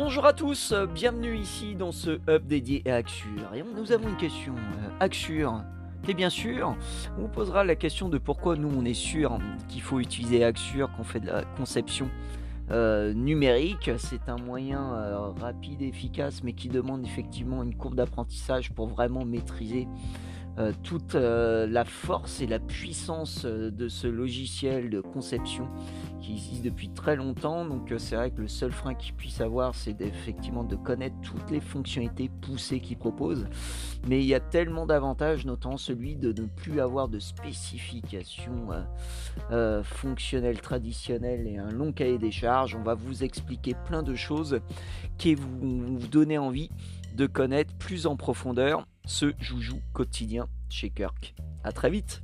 Bonjour à tous, bienvenue ici dans ce hub dédié à Axure. Et nous avons une question. Euh, Axure, t'es bien sûr On vous posera la question de pourquoi nous on est sûr qu'il faut utiliser Axure, qu'on fait de la conception euh, numérique. C'est un moyen euh, rapide et efficace, mais qui demande effectivement une courbe d'apprentissage pour vraiment maîtriser euh, toute euh, la force et la puissance euh, de ce logiciel de conception qui existe depuis très longtemps. Donc c'est vrai que le seul frein qu'il puisse avoir, c'est effectivement de connaître toutes les fonctionnalités poussées qu'il propose. Mais il y a tellement d'avantages, notamment celui de ne plus avoir de spécifications fonctionnelles traditionnelles et un long cahier des charges. On va vous expliquer plein de choses qui vous, vous donner envie de connaître plus en profondeur ce joujou quotidien chez Kirk. A très vite